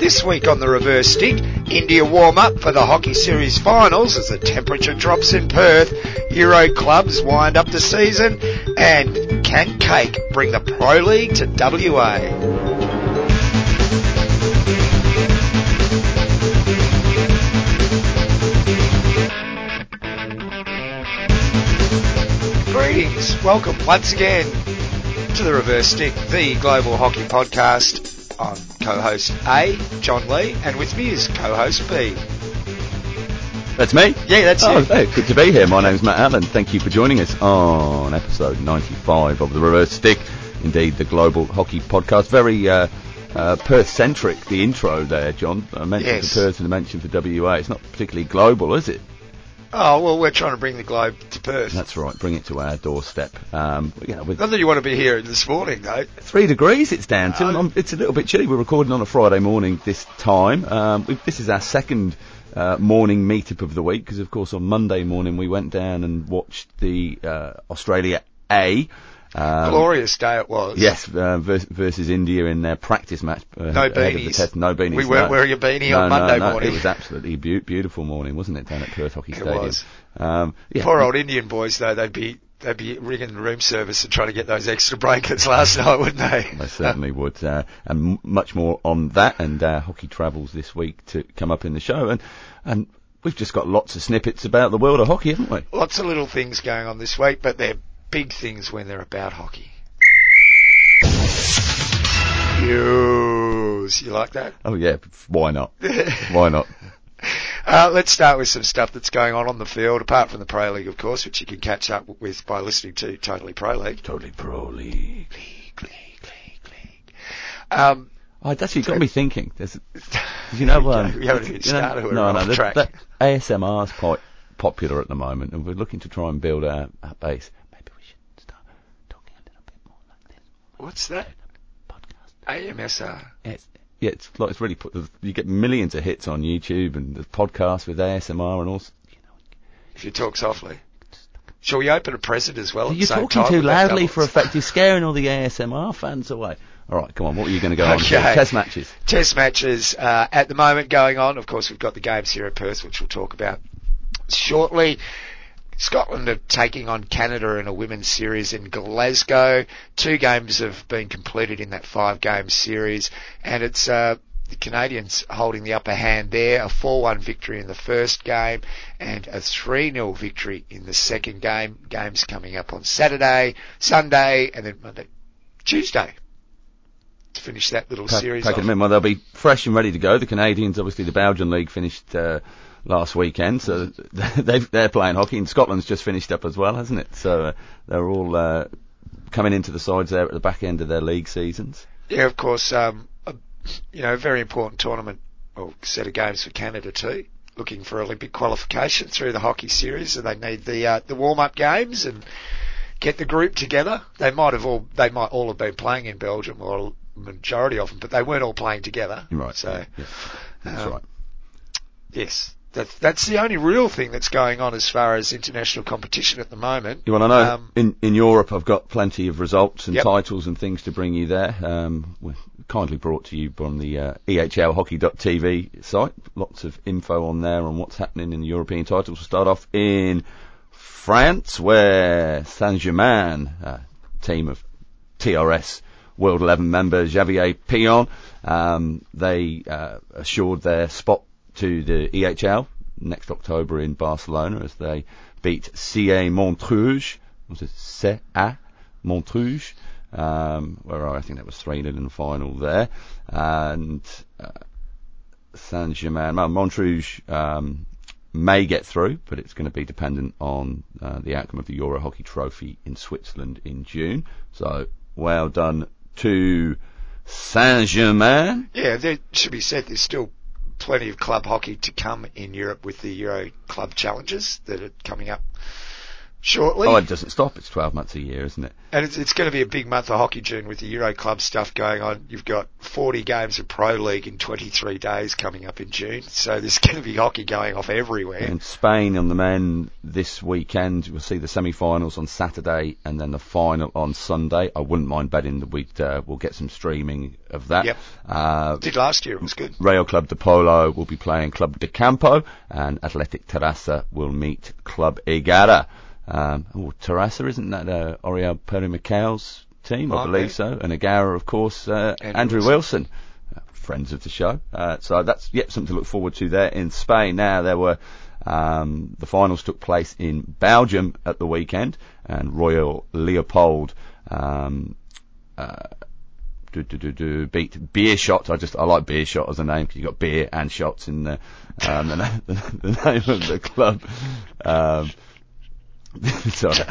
This week on the reverse stick, India warm up for the Hockey Series finals as the temperature drops in Perth, Euro clubs wind up the season, and can Cake bring the Pro League to WA? Greetings, welcome once again to the Reverse Stick, the global hockey podcast. I'm co-host A, John Lee, and with me is co-host B. That's me? Yeah, that's oh, you. Hey, good to be here. My name's Matt Allen. Thank you for joining us on episode 95 of the Reverse Stick. Indeed, the global hockey podcast. Very uh, uh, Perth-centric, the intro there, John. I mentioned Yes. for Perth and I mentioned for WA. It's not particularly global, is it? Oh, well, we're trying to bring the globe to Perth. That's right. Bring it to our doorstep. Um, you know, with Not that you want to be here this morning, though. three degrees it's down to. And I'm- it's a little bit chilly. We're recording on a Friday morning this time. Um, this is our second uh, morning meetup of the week because, of course, on Monday morning we went down and watched the uh, Australia A. Um, Glorious day it was. Yes, uh, vers- versus India in their practice match. Uh, No ahead of the beanies. test. No beanies. We weren't no. wearing a beanie no, on Monday no. morning. It was absolutely beau- beautiful morning, wasn't it, down at Perth Hockey It Stadium? was. Um, yeah, Poor old Indian boys, though, they'd be they'd be ringing room service and trying to get those extra blankets last night, wouldn't they? They certainly would. Uh, and m- much more on that and uh, hockey travels this week to come up in the show. And and we've just got lots of snippets about the world of hockey, haven't we? Lots of little things going on this week, but they're big things when they're about hockey. Yes. You like that? Oh yeah, why not? Why not? Uh, let's start with some stuff that's going on on the field, apart from the Pro League, of course, which you can catch up with by listening to Totally Pro League. Totally pro league. League, league, league, league. Um, Oh, that's actually got me thinking. There's, you know, um, we haven't even you know- started. We're no, no, the- track. that ASMR is quite popular at the moment, and we're looking to try and build our, our base. Maybe we should start talking a little bit more like this. What's that? Podcast. AMSR. It's, yeah, it's like it's really put. You get millions of hits on YouTube and the podcast with ASMR and all. You know, If you talk softly. Shall we open a present as well? you're talking too loudly for effect. You're scaring all the ASMR fans away. All right, come on. What are you going to go on to? Test matches. Test matches uh, at the moment going on. Of course, we've got the games here at Perth, which we'll talk about shortly. Scotland are taking on Canada in a women's series in Glasgow. Two games have been completed in that five-game series, and it's uh, the Canadians holding the upper hand there. A 4-1 victory in the first game, and a 3-0 victory in the second game. Games coming up on Saturday, Sunday, and then Monday, Tuesday. To finish that little series pack off. Well, they'll be fresh and ready to go. The Canadians, obviously, the Belgian league finished uh, last weekend, so they've, they're playing hockey. And Scotland's just finished up as well, hasn't it? So uh, they're all uh, coming into the sides there at the back end of their league seasons. Yeah, of course, um, a, you know, a very important tournament or set of games for Canada too. Looking for Olympic qualification through the hockey series, and they need the uh, the warm up games and get the group together. They might have all they might all have been playing in Belgium, or majority of them, but they weren't all playing together. Right. So, yeah, that's um, right. yes, that's that's the only real thing that's going on as far as international competition at the moment. Well, I know Um, in in Europe I've got plenty of results and Yep. titles and things to bring you there. Um, we're kindly brought to you from the uh, EHLHockey.tv site. Lots of info on there on what's happening in the European titles. We'll start off in France, where Saint-Germain, uh, team of TRS World 11 member Javier Pion, um, they uh, assured their spot to the EHL next October in Barcelona as they beat CA Montrouge. Was it CA Montrouge? Um, where I think that was 3 0 in the final there. And uh, Saint Germain, well, Montrouge um, may get through, but it's going to be dependent on uh, the outcome of the Euro Hockey Trophy in Switzerland in June. So well done to Saint Germain. Yeah, there should be said there's still plenty of club hockey to come in Europe with the Euro Club Challenges that are coming up shortly. Oh, it doesn't stop. It's 12 months a year, isn't it? And it's, it's going to be a big month of hockey, June, with the Euro Club stuff going on. You've got 40 games of Pro League in 23 days coming up in June. So there's going to be hockey going off everywhere. In Spain on the men this weekend, we'll see the semi-finals on Saturday and then the final on Sunday. I wouldn't mind betting that we'd, uh, we'll get some streaming of that. Yep. Uh, Did last year, it was good. Real Club de Polo will be playing Club de Campo and Athletic Terrassa will meet Club Egara. Um, oh, Terrassa, isn't that uh, Oriel Perry-McHale's team? I believe be. so. And Egara, of course, uh, Andrew Andrew, Wilson. Uh, friends of the show. Uh, so that's yet something to look forward to there in Spain. Now there were um, the finals took place in Belgium at the weekend, and Royal Leopold um, uh, do, do, do, do, beat Beerschot. I just I like Beerschot as a name because you got beer and shots in the um, the, na- the name of the club. Sorry.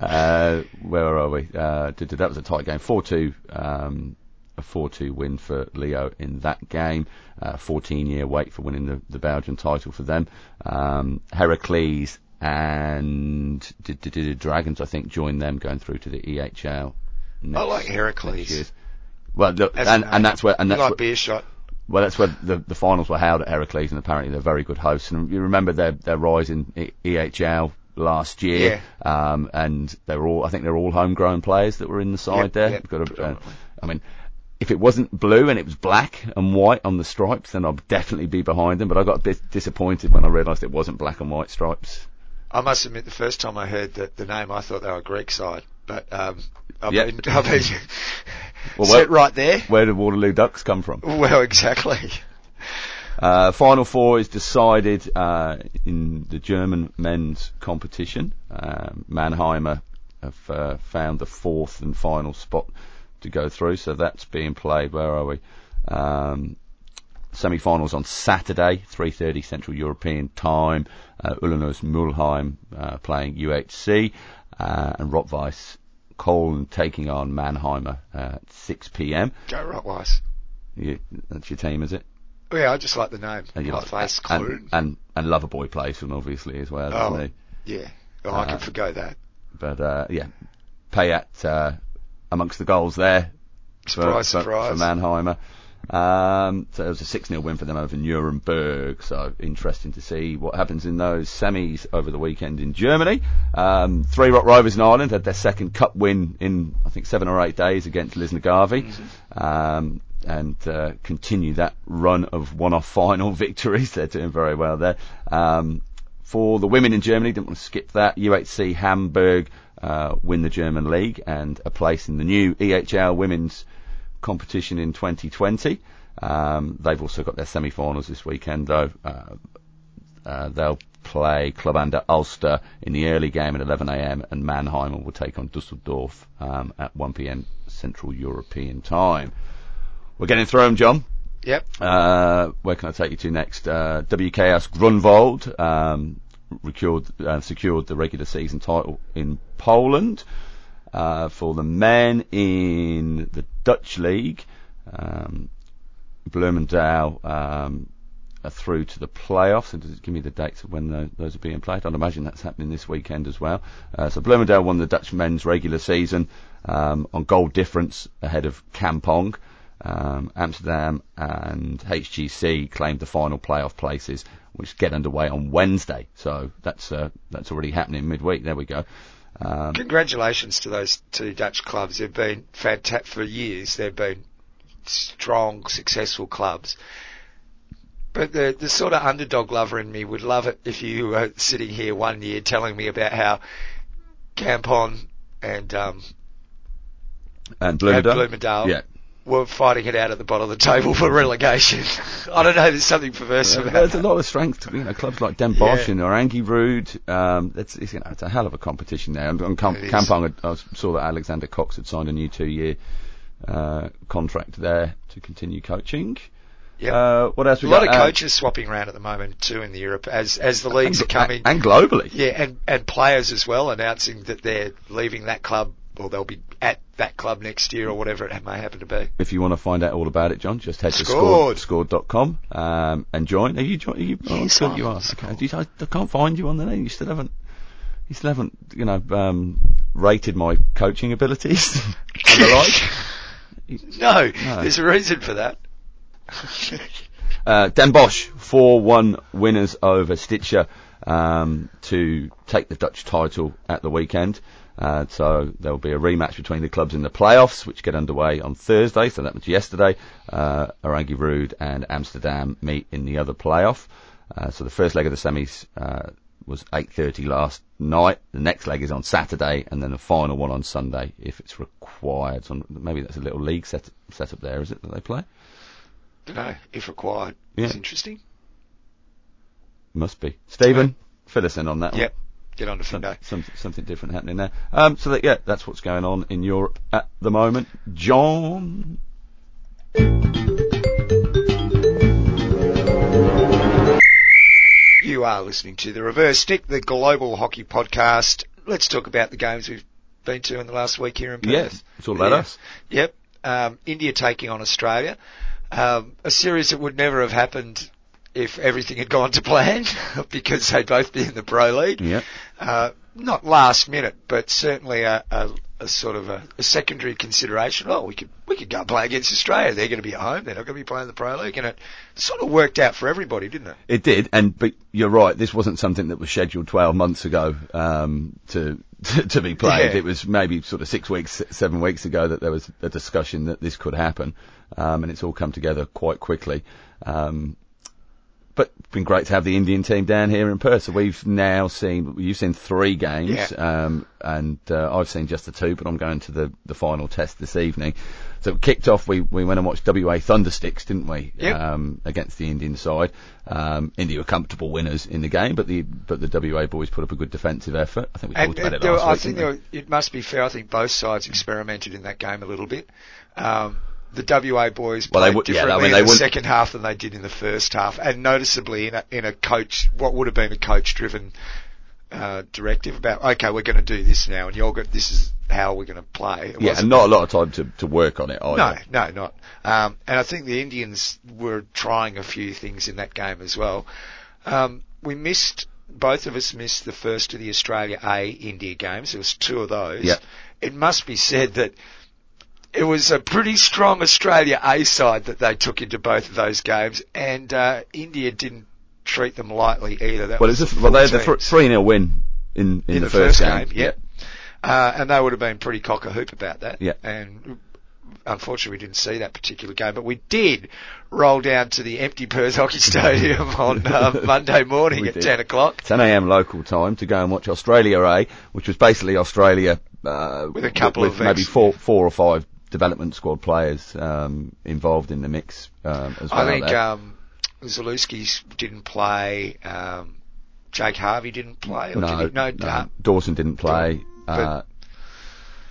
Uh, where are we? Uh, that was a tight game. 4-2, um, a 4-2 win for Leo in that game. Uh, 14 year wait for winning the, the Belgian title for them. Um, Herakles and did, did, did Dragons, I think, joined them going through to the EHL. I like Herakles. Well, look, As and, and that's where, and You like where, Beerschot. well, that's where the, the finals were held at Herakles, and apparently they're very good hosts. And you remember their their rise in EHL last year, um, and they were all I think they're all homegrown players that were in the side Yep, there. yep, Got a, uh. I mean, if it wasn't blue and it was black and white on the stripes, then I'd definitely be behind them. But I got a bit disappointed when I realised it wasn't black and white stripes. I must admit, the first time I heard the, the name, I thought they were a Greek side. But um, I've Yeah. been, I've been Well, where, right there. where did Waterloo Ducks come from? Well, exactly. Uh, Final four is decided uh, in the German men's competition. Um, Mannheimer have uh, found the fourth and final spot to go through, so that's being played. Where are we? Um, semi-finals on Saturday, 3:30 Central European Time. Uh, Uhlenhorst Mülheim uh, playing UHC, uh, and Rotweiss Köln taking on Mannheimer uh, at 6 p.m. Go Rotweiss. That's your team, is it? Yeah, I just like the name. And you like Rotweiss and, and and Loverboy plays them obviously as well, Oh. doesn't he? Yeah. Oh, I Uh, can forgo that. But uh, yeah, Payet uh, amongst the goals there for, Surprise, for, surprise. for Mannheimer. Um, so it was a 6 0 win for them over Nuremberg. So interesting to see what happens in those semis over the weekend in Germany. Um, Three Rock Rovers in Ireland had their second cup win in I think seven or eight days against Lisnagarvey. Mm-hmm. Um, and uh, continue that run of one-off final victories. They're doing very well there. Um, for the women in Germany, didn't want to skip that. UHC Hamburg uh, win the German league and a place in the new EHL women's competition in 2020. Um, they've also got their semi-finals this weekend, though. Uh, uh, they'll play Club an der Alster in the early game at 11 a.m. and Mannheim will take on Dusseldorf um, at 1 p.m. Central European time. We're getting through 'em, John. Yep. Uh, where can I take you to next? Uh, WKS Grunwald um, secured, uh, secured the regular season title in Poland. Uh, for the men in the Dutch league, um, Bloemendaal um, are through to the playoffs. And does it give me the dates of when the, those are being played? I'd imagine that's happening this weekend as well. Uh, so Bloemendaal won the Dutch men's regular season um, on goal difference ahead of Kampong. Um, Amsterdam and HGC claimed the final playoff places, which get underway on Wednesday. So that's uh, that's already happening midweek. There we go. Um, Congratulations to those two Dutch clubs. They've been fantastic for years. They've been strong, successful clubs. But the the sort of underdog lover in me would love it if you were sitting here one year telling me about how Kampong and um, and. Bloemendaal Yeah. Were fighting it out at the bottom of the table for relegation. I don't know. There's something perverse Uh, about There's a lot of strength to you know clubs like Den Bosch Yeah. and Oranje Rood. Um, it's, it's you know it's a hell of a competition there. And on Camp- It is. Kampong, I saw that Alexander Cox had signed a new two-year uh, contract there to continue coaching. Yep. Uh, what else a we lot got? of Uh, coaches swapping around at the moment too in the Europe as as the leagues are coming. and globally. Yeah, and, and players as well announcing that they're leaving that club or they'll be at that club next year or whatever it may happen to be. If you want to find out all about it, John, just head to Scored. scored, scored.com um, and join. Are you, jo- are you oh, Yes, I'm you are. Okay. I, I can't find you on the name. You still haven't. He still haven't, you know, um, rated my coaching abilities and the like. No, No. there's a reason for that. Uh, Den Bosch, 4-1 winners over Stitcher um, to take the Dutch title at the weekend. Uh, so there will be a rematch between the clubs in the playoffs, which get underway on Thursday. So that was yesterday. Uh, Oranje Rood and Amsterdam meet in the other playoff. Uh, so the first leg of the semis uh, was 8:30 last night. The next leg is on Saturday, and then the final one on Sunday, if it's required. So maybe that's a little league set set up there, is it that they play? No, if required. Yeah. It's interesting. Must be. Stephen, fill us in on that. one. Get on to Some, some, something different happening there. Um, so that, yeah, that's what's going on in Europe at the moment. John. You are listening to the Reverse Stick, the global hockey podcast. Let's talk about the games we've been to in the last week here in Perth. Yes, it's all about Yeah. us. Yep. Um, India taking on Australia. Um, a series that would never have happened if everything had gone to plan because they'd both be in the Pro League. Yeah. Uh, not last minute, but certainly a, a, a sort of a, a secondary consideration. Oh, we could we could go and play against Australia. They're going to be at home. They're not going to be playing the Pro League, and it sort of worked out for everybody, didn't it? It did, and but you're right. This wasn't something that was scheduled 12 months ago um, to, to to be played. Yeah. It was maybe sort of six weeks, seven weeks ago that there was a discussion that this could happen, um, and it's all come together quite quickly. Um, but it's been great to have the Indian team down here in Perth. So we've now seen you've seen three games, Yeah. um, and uh, I've seen just the two. But I'm going to the the final test this evening. So it kicked off. We we went and watched WA Thundersticks, didn't we? Yep. Um, against the Indian side. Um, India were comfortable winners in the game, but the but the WA boys put up a good defensive effort. I think we And talked about uh, it there were- last I think were, it must be fair. I think both sides experimented in that game a little bit. Um, the WA boys Well, they played would- yeah, I mean, they in the second half than they did in the first half, and noticeably in a, in a coach, what would have been a coach-driven uh, directive about, okay, we're going to do this now, and you're go- this is how we're going to play. It yeah, and not a lot of time to, to work on it no, either. no, not. Um, and I think the Indians were trying a few things in that game as well. Um, we missed, both of us missed the first of the Australia A India games. There was two of those. Yeah. It must be said that it was a pretty strong Australia A side that they took into both of those games, and uh, India didn't treat them lightly either. That Well, it's a, well, they had the three 0 win in in, in the, first, game. yeah. Uh, and they would have been pretty cock a hoop about that. Yeah. And unfortunately, we didn't see that particular game, but we did roll down to the empty Perth Hockey Stadium on uh, Monday morning at did. 10 o'clock 10 a.m. local time to go and watch Australia A, which was basically Australia uh, With a couple with of maybe ex- four four or five development squad players um, involved in the mix um, as well. I think um, Zalewski didn't play. Um, Jake Harvie didn't play. Or no, did? No, no, uh, Dawson didn't play. Uh,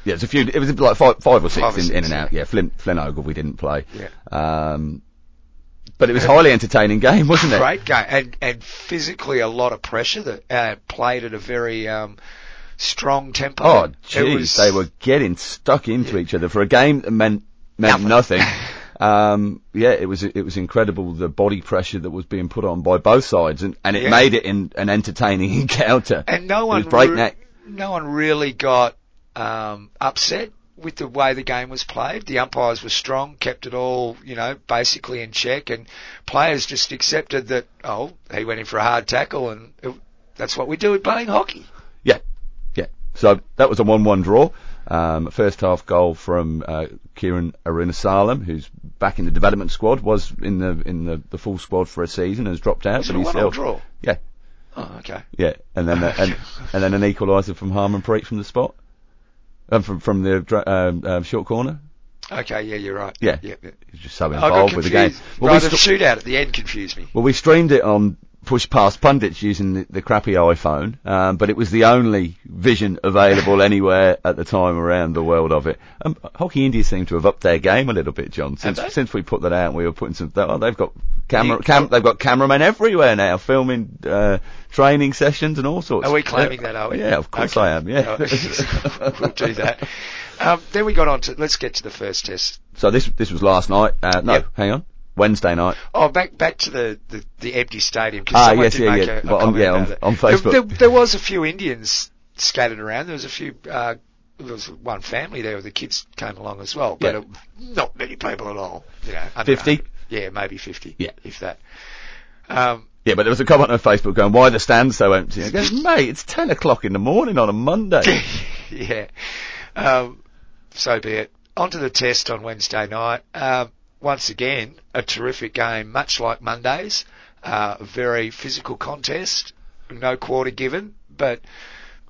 yeah, it's a few. It was like five, five or six, Five or in, six, in and out. Yeah, Flynn, Flynn Ogilvie didn't play. Yeah. Um, but it was a highly entertaining game, wasn't it? great game and and physically a lot of pressure that uh, played at a very um, strong tempo. Oh, jeez, was- they were getting stuck into each other for a game that meant meant nothing. um, yeah, it was it was incredible the body pressure that was being put on by both sides, and, and it Yeah. made it in, an entertaining encounter. And no one breakneck. re- no one really got um, upset with the way the game was played. The umpires were strong, kept it all, you know, basically in check, and players just accepted that. Oh, he went in for a hard tackle, and it, that's what we do with playing hockey. So that was a one-one draw. Um, first half goal from uh, Kieran Arunasalam, who's back in the development squad, was in the in the, the full squad for a season, has dropped out, Was it a one-all still draw? yeah, Oh, okay. yeah, and then and and then an equaliser from Harmanpreet from the spot, um, from from the um, um, short corner. Okay, yeah, you're right. Yeah. yeah, yeah. Just so involved with the game. Well, we, right, the shootout at the end confused me. well, we streamed it on Push Past Pundits using the, the crappy iPhone, um, but it was the only vision available anywhere at the time around the world of it. Um, Hockey India seem to have upped their game a little bit, John. Since since we put that out, we were putting some. Oh, they've got camera, cam, they've got cameramen everywhere now, filming uh, training sessions and all sorts. Are we claiming that, are we? Yeah, of course Okay. I am. Yeah. Oh, we'll do that. Um, then we got on to, let's get to the first test. so this this was last night. Uh, no, Yep. hang on, Wednesday night. Oh, back back to the, the, the empty stadium. Ah, someone yes, yeah, make yeah. A, a Well, on- yeah, on- on There- Facebook. There, there was a few Indians scattered around. There was a few. Uh, there was one family there. where The kids came along as well, but Yeah. it, not many people at all. You know, 50? Yeah, maybe fifty. Yeah. if that. Um, Yeah, but there was a comment on Facebook going, "Why are the stands so empty?" I go, "Mate, it's ten o'clock in the morning on a Monday." yeah. Um, so be it. On to the test on Wednesday night. Um, once again, a terrific game, much like Monday's. Uh, a very physical contest. No quarter given, but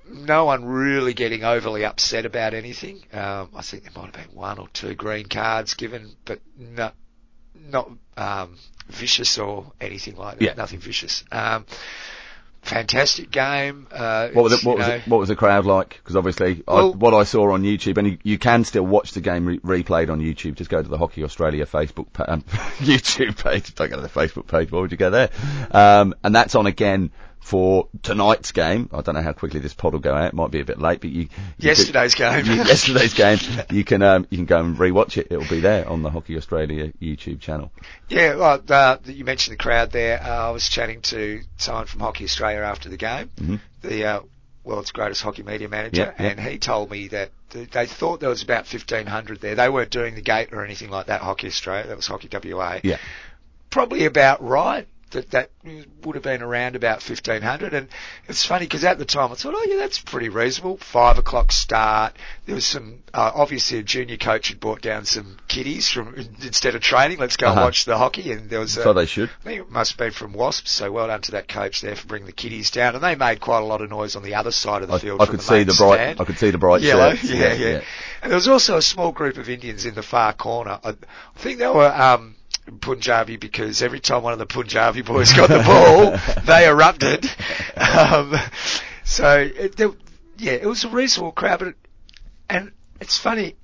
no one really getting overly upset about anything. Um, I think there might have been one or two green cards given, but no, not um, vicious or anything like that. Yeah. Nothing vicious. Um, fantastic game. Uh, What was it? What was it? What was the crowd like? Because obviously, I, what I saw on YouTube, and you, you can still watch the game re- replayed on YouTube. Just go to the Hockey Australia Facebook pa- um, YouTube page. Don't go to the Facebook page. Why would you go there? Um, and that's on again for tonight's game. I don't know how quickly this pod will go out. It might be a bit late, but you, you could- Yesterday's game. you- yesterday's game. You can um, you can go and rewatch it. It'll be there on the Hockey Australia YouTube channel. Yeah, well, uh, you mentioned the crowd there. Uh, I was chatting to someone from Hockey Australia after the game, Mhm. the uh, world's greatest hockey media manager, Yeah, yeah. and he told me that they thought there was about 1,500 there. They weren't doing the gate or anything like that, Hockey Australia. That was Hockey WA. Yeah. Probably about right. That that would have been around about 1,500. And it's funny because at the time I thought, oh yeah, that's pretty reasonable. Five o'clock start. There was some, uh, obviously a junior coach had brought down some kiddies from, instead of training, let's go and Uh-huh. watch the hockey. And there was a, So they should. I think it must have been from Wasps, so well done to that coach there for bringing the kiddies down. And they made quite a lot of noise on the other side of the I, field. I could the see the bright. stand. I could see the bright Yellow, shirts. yeah, yeah, And there was also a small group of Indians in the far corner. I, I think they were um, Punjabi because every time one of the Punjabi boys got the ball, they erupted. Um, so, it, yeah, it was a reasonable crowd, but it, and it's funny.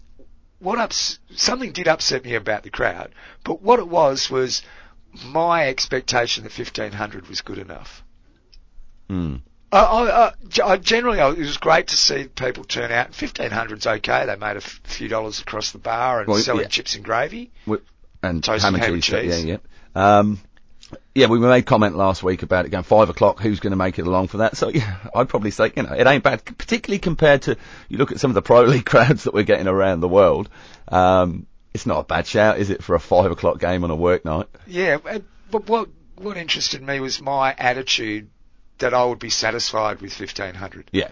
What ups, something did upset me about the crowd, but what it was was my expectation that 1500 was good enough. Mm. I, I, I, generally, I, it was great to see people turn out. Fifteen hundred's okay. They made a f- few dollars across the bar and Well, selling yeah. chips and gravy. And ham and cheese. cheese. Yeah, yeah. Um, yeah, we made comment last week about it going five o'clock. Who's going to make it along for that? So yeah, I'd probably say you know it ain't bad, particularly compared to you look at some of the pro league crowds that we're getting around the world. Um, it's not a bad shout, is it, for a five o'clock game on a work night? Yeah, uh, but what what interested me was my attitude that I would be satisfied with fifteen hundred. Yeah,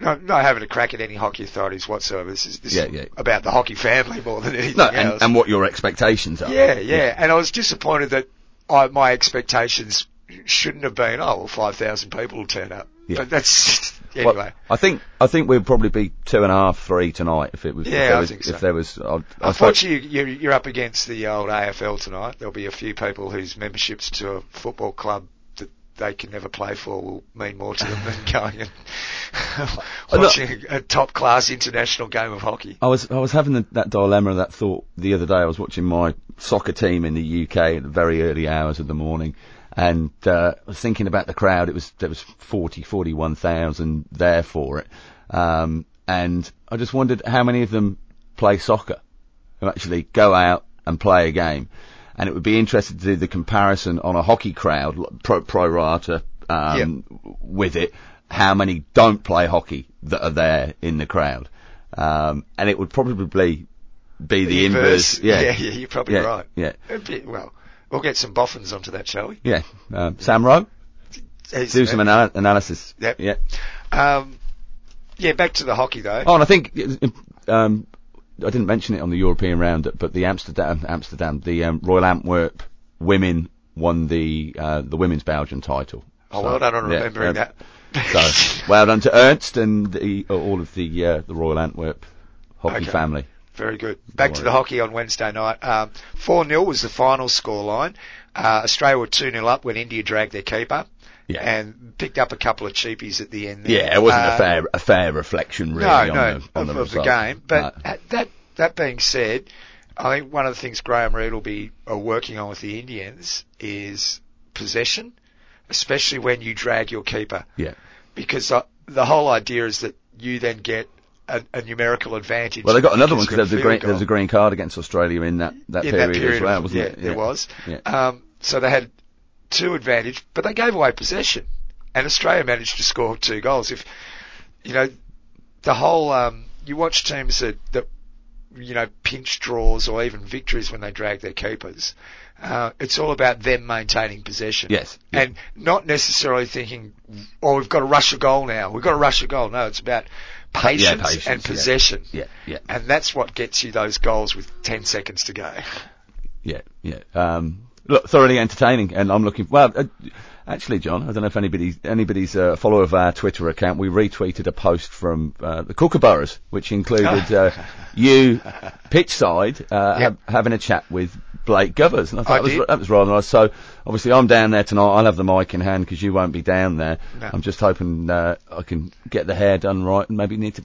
No, not having a crack at any hockey authorities whatsoever. This is this Yeah, is yeah. about the hockey family more than anything no, else. and, and what your expectations are. Yeah, yeah, And I was disappointed that I, my expectations shouldn't have been, oh, well, 5,000 people will turn up. Yeah. But that's, Well, anyway. I think I think we'd probably be two and a half, three tonight if it was. if Yeah, there I was, think so. If there was, I, I Unfortunately, you're, you're up against the old AFL tonight. There'll be a few people whose memberships to a football club they can never play for will mean more to them than going and watching a, a top class international game of hockey. I was I was having the, that dilemma, that thought the other day. I was watching my soccer team in the UK at the very early hours of the morning, and uh, I was thinking about the crowd. It was there was 40, 41,000 there for it, um, and I just wondered how many of them play soccer, who actually go out and play a game. And it would be interesting to do the comparison on a hockey crowd, pro, pro rata, um, with it, how many don't play hockey that are there in the crowd. Um, and it would probably be the, inverse. Yeah. yeah, yeah, you're probably Yeah, right. yeah. Bit- well, we'll get some boffins onto that, shall we? Yeah. Um, Sam Rowe, He's do some anal- analysis. Yep. Yeah. Um, yeah, back to the hockey though. Oh, and I think, um, I didn't mention it on the European round, but the Amsterdam, Amsterdam, the um, Royal Antwerp women won the uh, the women's Belgian title. Oh, So, well done on yeah, remembering uh, that. So well done to Ernst and the, all of the uh, the Royal Antwerp hockey Okay. family. Very good. Back to the hockey on Wednesday night. Um, 4-0 was the final scoreline. Uh, Australia were 2-0 up when India dragged their keeper. Yeah. And picked up a couple of cheapies at the end. there. Yeah, it wasn't a fair a fair reflection really no, on no, the on the of the game. But No. that that being said, I think one of the things Graham Reid will be uh, working on with the Indians is possession, especially when you drag your keeper. yeah. Because uh, the whole idea is that you then get a, a numerical advantage. Well, they got another one because there was a green field there was a green card against Australia in that that, in period, that period as well, wasn't yeah, it? there was. Yeah. Um, so they had two advantage, but they gave away possession, and Australia managed to score two goals. If you know, the whole, um, you watch teams that, that, you know, pinch draws or even victories when they drag their keepers. Uh, it's all about them maintaining possession. Yes. Yeah. And not necessarily thinking, oh, we've got to rush a goal now. We've got to rush a goal. No, it's about patience, Yeah, patience, and yeah. possession. Yeah, yeah. And that's what gets you those goals with 10 seconds to go. Yeah, yeah. Um, look, thoroughly entertaining, and I'm looking. Well, uh, actually, John, I don't know if anybody's anybody's a follower of our Twitter account. We retweeted a post from uh, the Kookaburras, which included uh, you, pitch side, uh, Yep. ha- having a chat with Blake Govers, and I thought I that was, did. that was rather nice. So, obviously, I'm down there tonight. I'll have the mic in hand because you won't be down there. No. I'm just hoping uh, I can get the hair done right, and maybe need to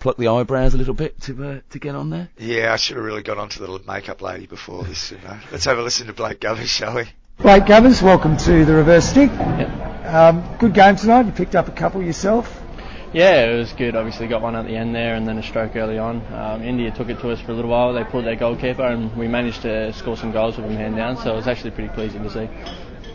pluck the eyebrows a little bit to uh, to get on there. Yeah, I should have really got onto the makeup lady before this. You know. Let's have a listen to Blake Govers, shall we? Blake Govers, welcome to the reverse stick. Um, good game tonight. You picked up a couple yourself. Yeah, it was good. Obviously, got one at the end there, and then a stroke early on. Um, India took it to us for a little while. They pulled their goalkeeper, and we managed to score some goals with them hand down. So it was actually pretty pleasing to see.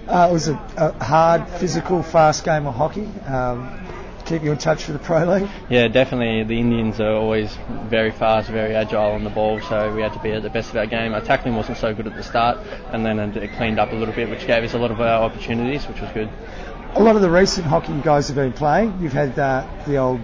Uh, it was a, a hard, physical, fast game of hockey. Um, keep you in touch for the Pro League. Yeah, definitely. The Indians are always very fast, very agile on the ball. So we had to be at the best of our game. Our tackling wasn't so good at the start, and then it cleaned up a little bit, which gave us a lot of uh, opportunities, which was good. A lot of the recent hockey guys have been playing, you've had uh, the old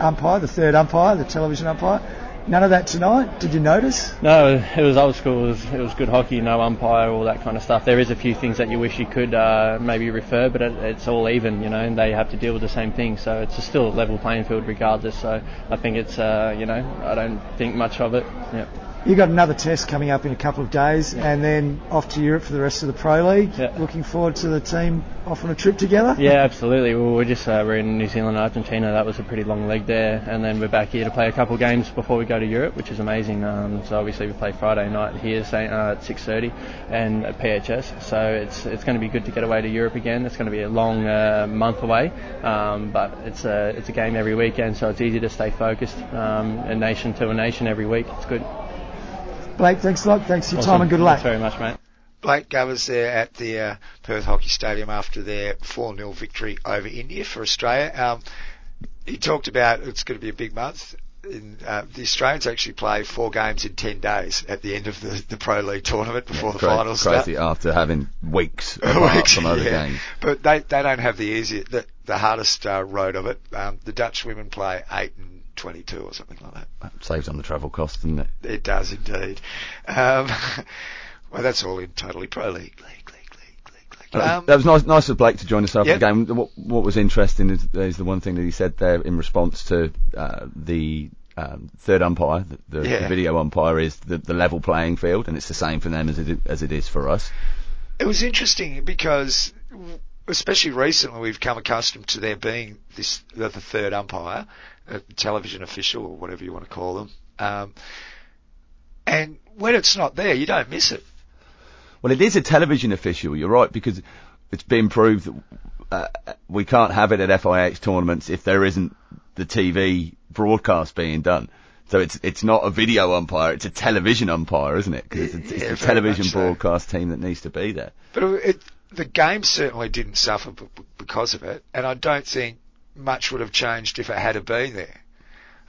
umpire, the third umpire, the television umpire. None of that tonight. Did you notice? No, it was old school. It was, it was good hockey, no umpire, all that kind of stuff. There is a few things that you wish you could uh, maybe refer, but it, it's all even, you know, and they have to deal with the same thing. So it's still a level playing field regardless. So I think it's, uh, you know, I don't think much of it. Yeah. You got another test coming up in a couple of days, and then off to Europe for the rest of the Pro League. Yeah. Looking forward to the team off on a trip together. Yeah, absolutely. Well, we're just uh, we're in New Zealand and Argentina. That was a pretty long leg there, and then we're back here to play a couple of games before we go to Europe, which is amazing. Um, so obviously we play Friday night here say, uh, at 6:30 and at PHS. So it's it's going to be good to get away to Europe again. It's going to be a long uh, month away, um, but it's a it's a game every weekend, so it's easy to stay focused. Um, a nation to a nation every week. It's good. Blake, thanks a lot. Thanks for your Awesome. time and good luck. Thanks very much, mate. Blake Govers there at the uh, Perth Hockey Stadium after their 4-0 victory over India for Australia. Um, he talked about it's going to be a big month. In, uh, the Australians actually play four games in 10 days at the end of the, the Pro League tournament before the Cra- finals start. crazy after having weeks apart Weeks, from other yeah. games. But they they don't have the easy the, the hardest uh, road of it. Um, the Dutch women play eight and twenty two or something like that. That saves on the travel cost, doesn't it? It does indeed. Um, well, that's all in totally pro league, league, league, league, league, league. Uh, Um, that was nice, nice of Blake to join us after Yep. the game. What, what was interesting is, is the one thing that he said there in response to uh, the um, third umpire, the, the, Yeah. the video umpire, is the, the level playing field, and it's the same for them as it, as it is for us. it was interesting because, especially recently, we've come accustomed to there being this the third umpire, a television official or whatever you want to call them. Um, and when it's not there, you don't miss it. Well, it is a television official, you're right, because it's been proved that uh, we can't have it at FIH tournaments if there isn't the TV broadcast being done. So it's it's not a video umpire, it's a television umpire, isn't it? Because it's, it's Yeah, television so. broadcast team that needs to be there. But it, the game certainly didn't suffer because of it, and I don't think much would have changed if it had been there.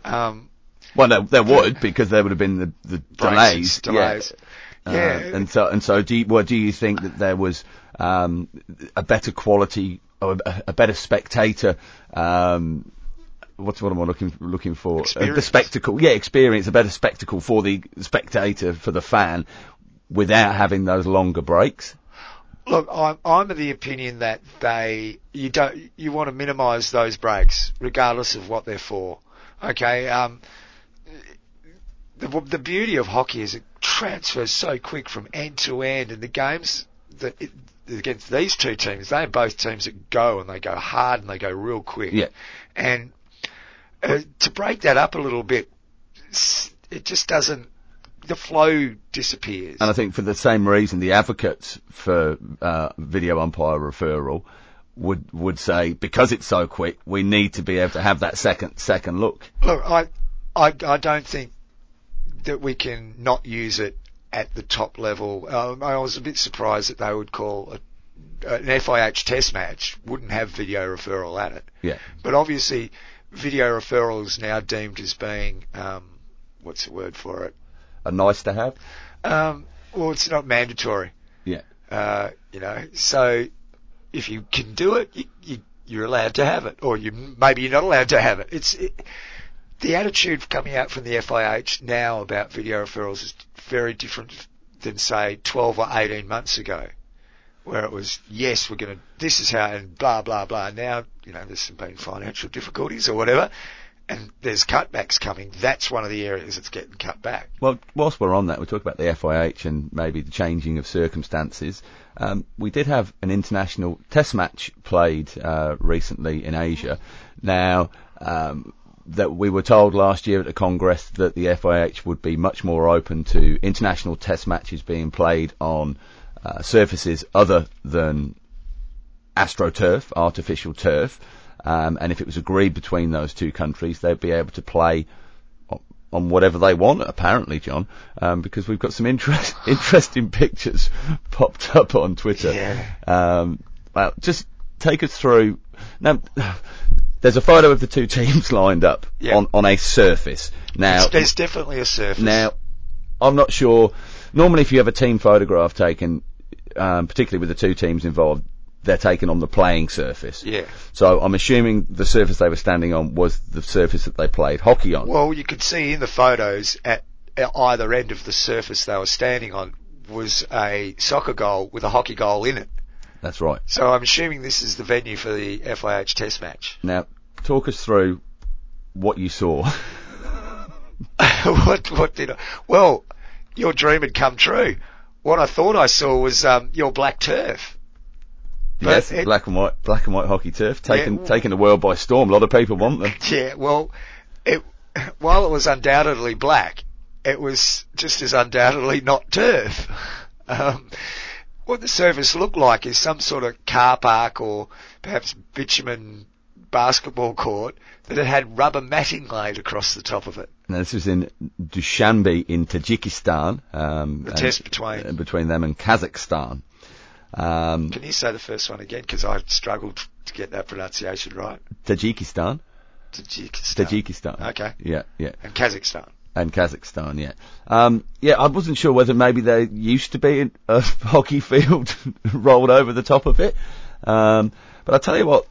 Um, Well, there, there would because there would have been the, the delays. Delays. Yeah. Yeah. Uh, and so and so, do you, well, do you think that there was um, a better quality or a, a better spectator? Um, what's what am I looking looking for? Uh, the spectacle, yeah, experience, a better spectacle for the spectator, for the fan, without having those longer breaks. Look, I'm, I'm of the opinion that they you don't you want to minimise those breaks, regardless of what they're for. Okay. Um, the, the beauty of hockey is it transfers so quick from end to end, and the games that it, against these two teams, they're both teams that go and they go hard and they go real quick. Yeah. And uh, to break that up a little bit, it just doesn't. The flow disappears. And I think for the same reason, the advocates for uh, video umpire referral would would say because it's so quick, we need to be able to have that second second look. Look, I, I, I don't think that we can not use it at the top level. Um, I was a bit surprised that they would call a, an FIH test match wouldn't have video referral at it. Yeah. But obviously, video referral is now deemed as being um, what's the word for it? A nice to have. Um, well, it's not mandatory. Yeah. Uh, you know, so if you can do it, you, you, you're allowed to have it, or you maybe you're not allowed to have it. It's it, the attitude coming out from the FIH now about video referrals is very different than say 12 or 18 months ago, where it was yes, we're going to this is how and blah blah blah. Now you know there's been financial difficulties or whatever. And there's cutbacks coming. That's one of the areas that's getting cut back. Well, whilst we're on that, we talk about the FIH and maybe the changing of circumstances. Um, we did have an international test match played uh, recently in Asia. Now, um, that we were told last year at the Congress that the FIH would be much more open to international test matches being played on uh, surfaces other than astroturf, artificial turf. Um, and if it was agreed between those two countries, they'd be able to play on whatever they want, apparently, John, um, because we've got some interest, interesting pictures popped up on Twitter. Yeah. Um, well, just take us through. Now, there's a photo of the two teams lined up Yeah. on, on a surface. Now, It's- there's definitely a surface. now, I'm not sure. Normally, if you have a team photograph taken, um, particularly with the two teams involved, they're taken on the playing surface. yeah. So I'm assuming the surface they were standing on was the surface that they played hockey on. Well, you could see in the photos at, either end of the surface they were standing on was a soccer goal with a hockey goal in it. That's right. So I'm assuming this is the venue for the FIH test match. Now, talk us through what you saw. what, what did I, well, your dream had come true. What I thought I saw was, um, your black turf. But yes, it- black and white, black and white hockey turf, taking Yeah. taking the world by storm. A lot of people want them. Yeah, well, it, while it was undoubtedly black, it was just as undoubtedly not turf. Um, what the surface looked like is some sort of car park or perhaps bitumen basketball court that had had rubber matting laid across the top of it. Now, this was in Dushanbe in Tajikistan. Um, The test between- between them and Kazakhstan. Um, Can you say the first one again? Because I struggled to get that pronunciation right. Tajikistan. Tajikistan. Tajikistan. Okay. Yeah, yeah. And Kazakhstan. And Kazakhstan, yeah. Um, yeah, I wasn't sure whether maybe there used to be a hockey field rolled over the top of it. Um, but I tell you what,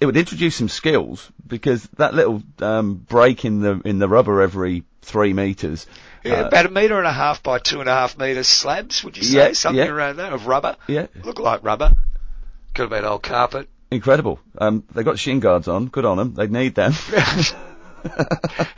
it would introduce some skills because that little um, break in the in the rubber every three meters. Yeah, uh, about a metre and a half by two and a half metre slabs, would you say? Yeah, Something yeah. around that, of rubber? yeah, Look like rubber. Could have been old carpet. incredible. Um, they got shin guards on. Good on them. They need them.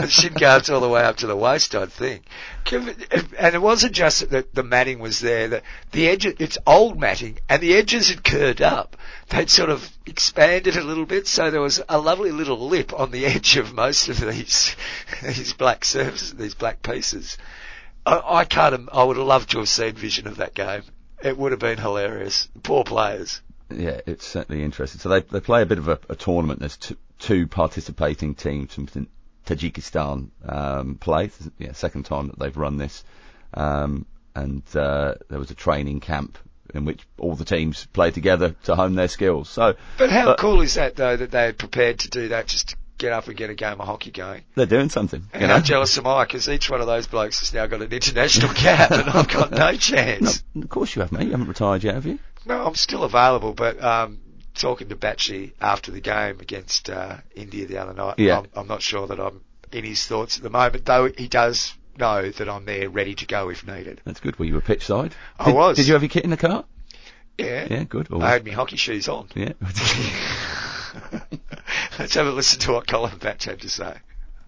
shin guards all the way up to the waist, I'd think. And it wasn't just that the matting was there, that the edge, it's old matting, and the edges had curved up. They'd sort of expanded a little bit, so there was a lovely little lip on the edge of most of these, these black surfaces, these black pieces. I, I can't. I would have loved to have seen vision of that game. It would have been hilarious. Poor players. Yeah, it's certainly interesting. So they they play a bit of a, a tournament. There's two, two participating teams from Tajikistan um, play. Yeah, second time that they've run this, um, and uh, there was a training camp in which all the teams played together to hone their skills. So But how But- cool is that though that they had prepared to do that just to get up and get a game of hockey going? they're doing something. And You how jealous am I? Because each one of those blokes has now got an international cap, and I've got no No, chance. of course you have, mate. You haven't retired yet, have you? No, I'm still available, but um, talking to Batchy after the game against uh, India the other night, Yeah. I'm, I'm not sure that I'm in his thoughts at the moment, though he does know that I'm there ready to go if needed. That's good. Were you a pitch side? I Did- was. Did you have your kit in the car? Yeah. Yeah, good. I had my hockey shoes on. Yeah. Let's have a listen to what Colin Batch had to say.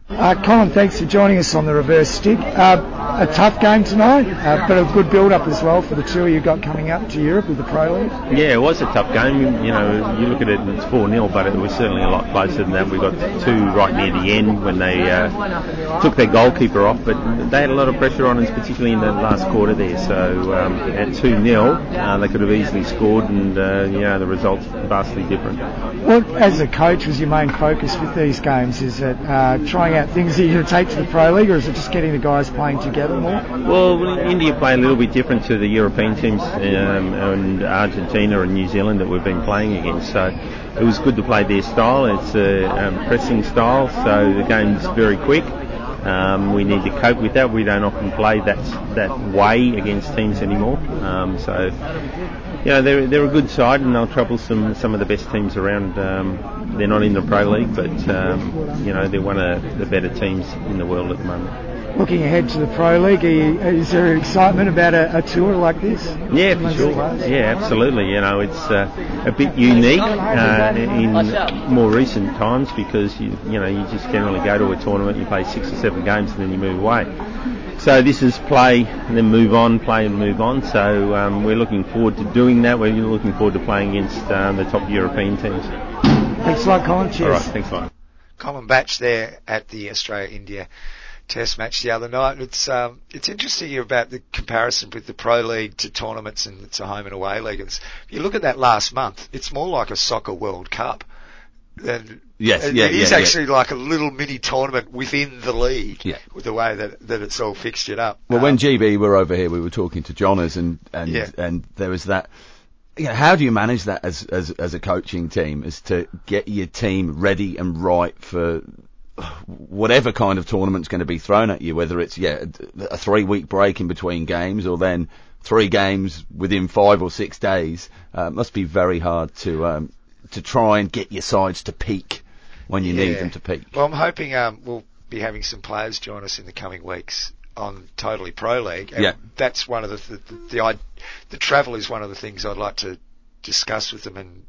Uh, Colin, thanks for joining us on the reverse stick. Uh, a tough game tonight, uh, but a good build-up as well for the tour you've got coming up to Europe with the Pro League. Yeah, it was a tough game. You know, you look at it and it's 4 0, but it was certainly a lot closer than that. We got two right near the end when they uh, took their goalkeeper off, but they had a lot of pressure on us, particularly in the last quarter there. So um, at 2 0, uh, they could have easily scored, and uh, you know, the result's vastly different. What, as a coach, was your main focus with these games? Is it uh, trying trying out things that going to take to the Pro League, or is it just getting the guys playing together more? Well, India play a little bit different to the European teams um, and Argentina and New Zealand that we've been playing against. So it was good to play their style. It's a um, pressing style, so the game's very quick. Um, we need to cope with that. We don't often play that that way against teams anymore. Um, so, know, they're they're a good side and they'll trouble some some of the best teams around. Um, they're not in the pro league, but um, you know they're one of the better teams in the world at the moment. Looking ahead to the Pro League, you, is there excitement about a, a, tour like this? Yeah, for sure. Yeah, absolutely. You know, it's uh, a bit unique uh, in more recent times because you you know you just generally go to a tournament, you play six or seven games, and then you move away. So this is play and then move on, play and move on. So um, we're looking forward to doing that. We're looking forward to playing against um, the top European teams. Thanks a lot, Colin. Cheers. All right, thanks a lot. Colin Batch there at the Australia-India Test match the other night. It's um, it's interesting about the comparison with the Pro League to tournaments and it's a home and away league. It's, if you look at that last month, it's more like a soccer World Cup. And yes, it, yeah, it is yeah, actually like a little mini tournament within the league. Yeah. with the way that that it's all fixtured up. Well, Um, when GB were over here, we were talking to Johners, and and Yeah. and there was that. You know, how do you manage that as as as a coaching team? Is to get your team ready and right for whatever kind of tournament's going to be thrown at you, whether it's yeah a three week break in between games or then three games within five or six days. Uh, it must be very hard to um, to try and get your sides to peak when you need them to peak. Well, I'm hoping um, we'll be having some players join us in the coming weeks on Totally Pro League. And Yeah. That's one of the the, the, the, I- the travel is one of the things I'd like to discuss with them and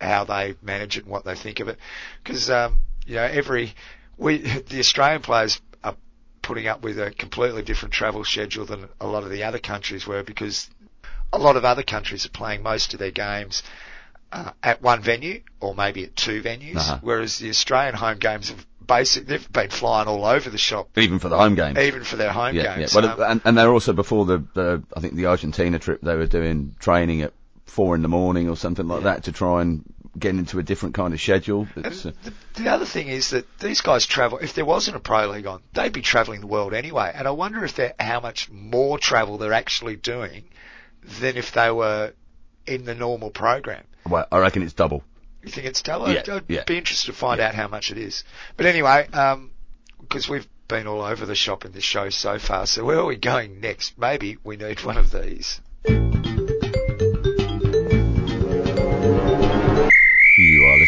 how they manage it and what they think of it. Because um, you know every we the Australian players are putting up with a completely different travel schedule than a lot of the other countries were because a lot of other countries are playing most of their games uh, at one venue or maybe at two venues, Uh-huh. whereas the Australian home games have basic they've been flying all over the shop, Even for the home game. even for their home Yeah, games. yeah. Well, Um, and, and they're also before the, the I think the Argentina trip they were doing training at four in the morning or something like that to try and get into a different kind of schedule. uh, the, the other thing is that these guys travel. If there wasn't a pro league on, they'd be traveling the world anyway. And I wonder if they're how much more travel they're actually doing than if they were in the normal program. Well, I reckon it's double. You think it's double? Yeah, I'd, yeah. be interested to find out how much it is. But anyway, um, because we've been all over the shop in this show so far, so where are we going next? Maybe we need one of these.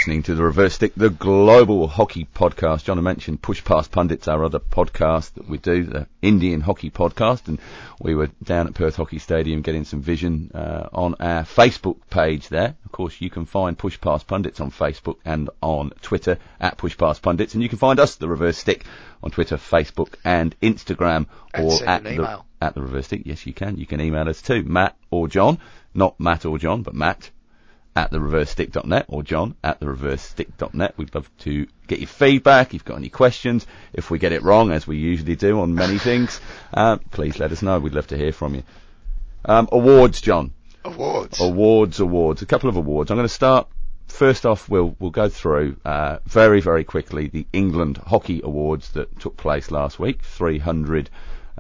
Listening to the Reverse Stick, the global hockey podcast. John, I mentioned Push Past Pundits, our other podcast that we do, the Indian hockey podcast, and we were down at Perth Hockey Stadium getting some vision uh, on our Facebook page there. Of course, you can find Push Past Pundits on Facebook and on Twitter at Push Past Pundits, and you can find us, the Reverse Stick, on Twitter, Facebook, and Instagram, or at the email. at the Reverse Stick. Yes, you can. You can email us too, Matt or John, not Matt or John, but Matt at thereversestick.net or John at thereversestick.net. We'd love to get your feedback. If you've got any questions, if we get it wrong, as we usually do on many things, uh, please let us know. We'd love to hear from you. Um, awards, John. Awards. Awards, awards. A couple of awards. I'm going to start. First off, we'll we'll go through uh, very very quickly the England Hockey Awards that took place last week. 300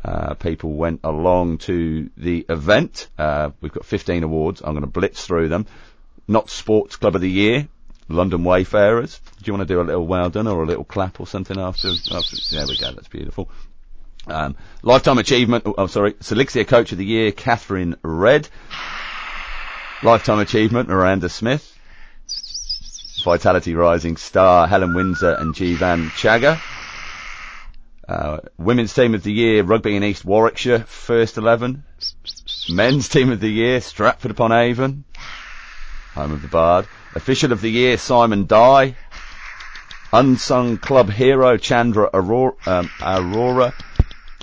uh, people went along to the event. Uh, we've got 15 awards. I'm going to blitz through them. Not Sports Club of the Year, London Wayfarers. Do you want to do a little well done or a little clap or something after? after there we go. That's beautiful. Um, lifetime achievement. Oh, sorry. Selixia Coach of the Year, Catherine Red. Lifetime achievement, Miranda Smith. Vitality Rising Star, Helen Windsor and Jivan Chaga. Uh, Women's Team of the Year, Rugby in East Warwickshire, First 11. Men's Team of the Year, Stratford upon Avon. Home of the Bard. Official of the Year, Simon Dye. Unsung Club Hero, Chandra Aurora. Um, Aurora.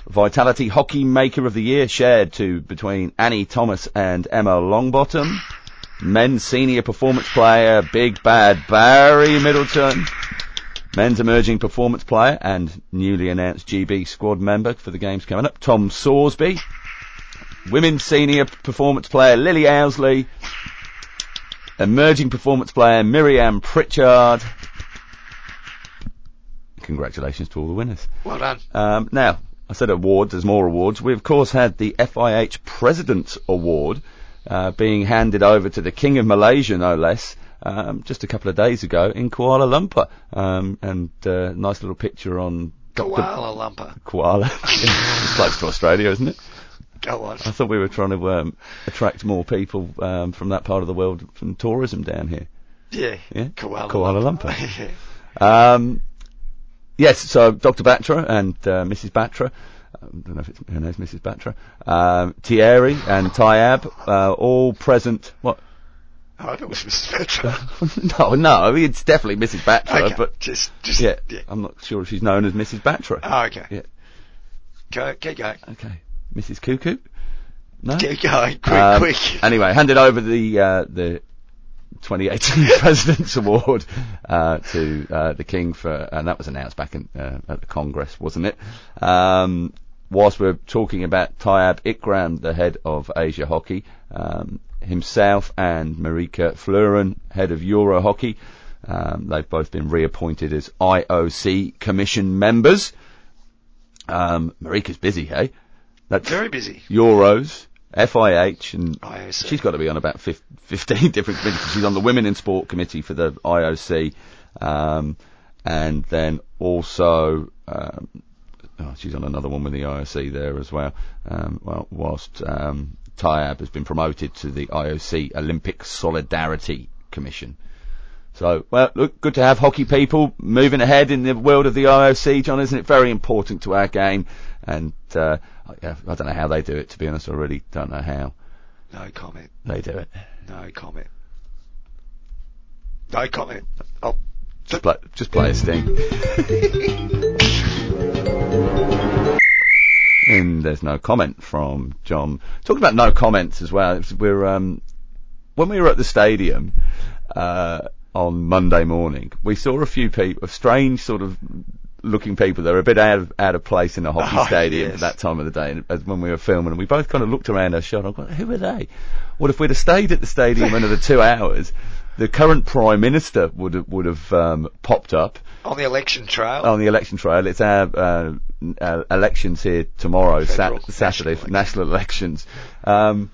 Vitality Hockey Maker of the Year, shared to between Annie Thomas and Emma Longbottom. Men's Senior Performance Player, Big Bad Barry Middleton. Men's Emerging Performance Player and newly announced GB squad member for the games coming up, Tom Sorsby. Women's Senior Performance Player, Lily Owsley. Emerging Performance Player, Miriam Pritchard. congratulations to all the winners. Well done. Um, now, I said awards, there's more awards. We, of course, had the FIH President's Award uh, being handed over to the King of Malaysia, no less, um, just a couple of days ago in Kuala Lumpur. Um, and uh, nice little picture on. Kuala Lumpur. Kuala. it's close to Australia, isn't it? Go on. I thought we were trying to um, attract more people um, from that part of the world from tourism down here. Yeah. Yeah? Kuala, Kuala Lumpur. yeah. Um, yes, so Dr. Batra and uh, Mrs. Batra, I don't know if it's, her name's Mrs. Batra, um, Thierry and Tyab, uh, all present. What? I hope it was Mrs. Petra. no, no, it's definitely Mrs. Batra, okay. but just, just, yeah, yeah. I'm not sure if she's known as Mrs. Batra. Oh, okay. Yeah. Go, keep going. Okay, Mrs. Cuckoo. No. Quick, Um, quick. Anyway, handed over the uh, the 2018 President's Award uh, to uh, the King for, and that was announced back in, uh, at the Congress, wasn't it? Um, whilst we're talking about Tyab Ikram, the head of Asia Hockey, um, himself and Marijke Fleuren, head of Euro Hockey, um, they've both been reappointed as IOC Commission members. Um, Marijke's busy, hey? That's Very busy. Euros, FIH, and IOC. she's got to be on about 15 different committees. She's on the Women in Sport Committee for the IOC, um, and then also, um, oh, she's on another one with the IOC there as well. Um, well, whilst um, Tyab has been promoted to the IOC Olympic Solidarity Commission. So, well, look, good to have hockey people moving ahead in the world of the IOC, John, isn't it? Very important to our game. And, uh, I, I don't know how they do it, to be honest. I really don't know how No comment. they do it. No comment. No comment. Oh, Just play, just play a sting. and there's no comment from John. Talking about no comments as well. We're, um, when we were at the stadium, uh, on Monday morning, we saw a few people, a strange sort of looking people They're a bit out of, out of place in a hockey Oh, stadium yes. at that time of the day and as when we were filming and we both kind of looked around our shot and I went, who are they? Well, if we'd have stayed at the stadium another two hours, the current Prime Minister would have, would have, um, popped up on the election trail. on the election trail. It's our uh, uh, elections here tomorrow, Federal, Sat- Saturday, national national elections. Um,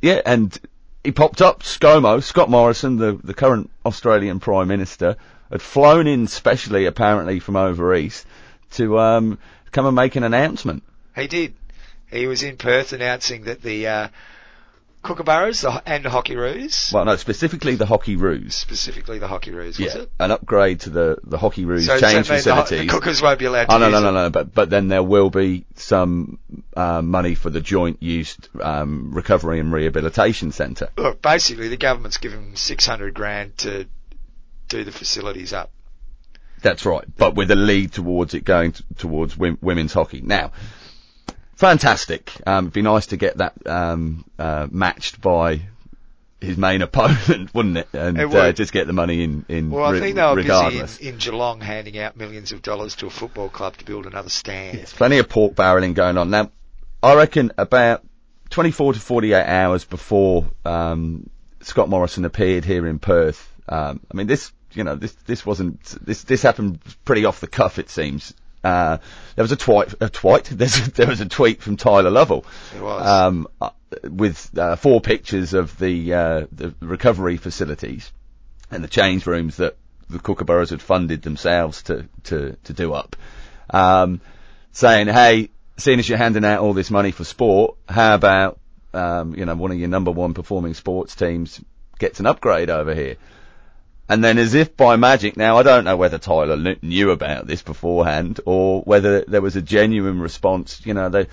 yeah, and he popped up. ScoMo, Scott Morrison, the the current Australian Prime Minister, had flown in specially, apparently from over east, to um, come and make an announcement. He did. He was in Perth announcing that the uh, Kookaburras the, and the Hockeyroos, Well, no, specifically the Hockey Roos. specifically the Hockeyroos, was Yeah, it? an upgrade to the the Hockey Roos So change the, ho- facilities. the Cookers won't be allowed to Oh no no no no! But but then there will be some uh, money for the joint use um, recovery and rehabilitation centre. Look, basically the government's given 600 grand to do the facilities up. That's right, but with a lead towards it going t- towards wim- women's hockey. Now, fantastic. Um, it'd be nice to get that um, uh, matched by his main opponent, wouldn't it? And It uh, just get the money in in Well, I re- think they were regardless. busy in, in Geelong handing out millions of dollars to a football club to build another stand. There's plenty of pork barreling going on. Now, I reckon about 24 to 48 hours before um, Scott Morrison appeared here in Perth. Um, I mean, this, you know, this this wasn't this this happened pretty off the cuff. It seems. Uh, there was a tweet, a. There's, there was a tweet from Tyler Lovell um, uh, with uh, four pictures of the uh, the recovery facilities and the change rooms that the Kookaburras had funded themselves to to to do up, um, saying, "Hey, seeing as you're handing out all this money for sport, how about um, you know one of your number one performing sports teams gets an upgrade over here?" And then, as if by magic, now I don't know whether Tyler kn- knew about this beforehand or whether there was a genuine response. You know, they,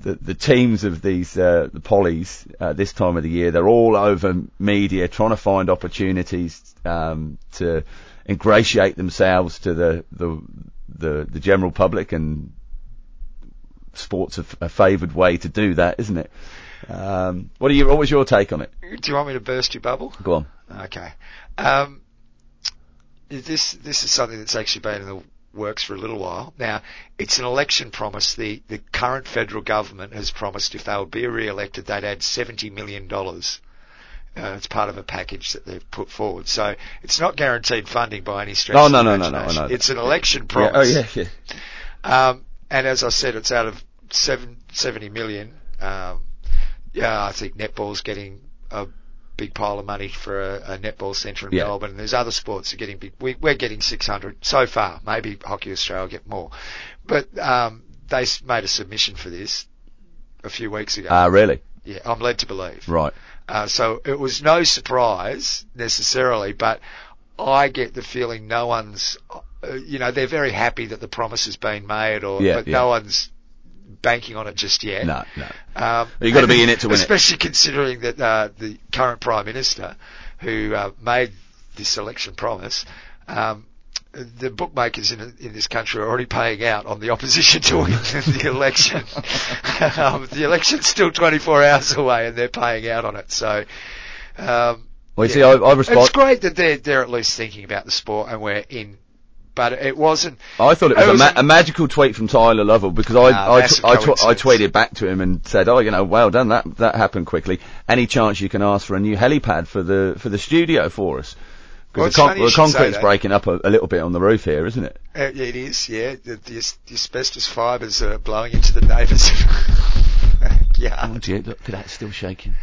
the the teams of these uh, the pollies uh, this time of the year, they're all over media trying to find opportunities um, to ingratiate themselves to the the the, the general public, and sports a, a favoured way to do that, isn't it? Um, what are you? What was your take on it? Do you want me to burst your bubble? Go on. Okay. Um, this this is something that's actually been in the works for a little while. Now, it's an election promise. The the current federal government has promised if they would be re-elected, they'd add seventy million dollars Uh, it's part of a package that they've put forward. So it's not guaranteed funding by any stretch. Oh, no, no, no, no, I imagination. know that. It's an election Yeah, promise. oh yeah, yeah. Um, and as I said, it's out of seven, 70 million. Um, yeah, I think netball's getting a big pile of money for a, a netball centre in Yeah. Melbourne. And there's other sports that are getting big. We, we're getting 600 so far. Maybe Hockey Australia will get more. But um, they made a submission for this a few weeks ago. Ah, really? yeah, I'm led to believe. Right. Uh, so it was no surprise necessarily, but I get the feeling no one's, uh, you know, they're very happy that the promise has been made, or Yeah, but yeah. no one's banking on it just yet. No, no. Um, You've got to be in it to win it. Especially considering that uh, the current prime minister, who uh, made this election promise, um, the bookmakers in, in this country are already paying out on the opposition to win the election. um, the election's still 24 hours away, and they're paying out on it. So. Um, Well, you yeah. see, I, I respond. it's great that they're they're at least thinking about the sport, and we're in. But it wasn't. I thought it was, It was a, ma- a- magical tweet from Tyler Lovell because I Nah, I, tw- I, tw- I tweeted back to him and said, oh, you know, well done, that that happened quickly. Any chance you can ask for a new helipad for the for the studio for us? Well, Because it's the, you the concrete's breaking up a, a little bit on the roof here, isn't it? Uh, it is, yeah. The, the, the asbestos fibres are blowing into the neighbours. yeah, Oh, gee, look, look at that, still shaking.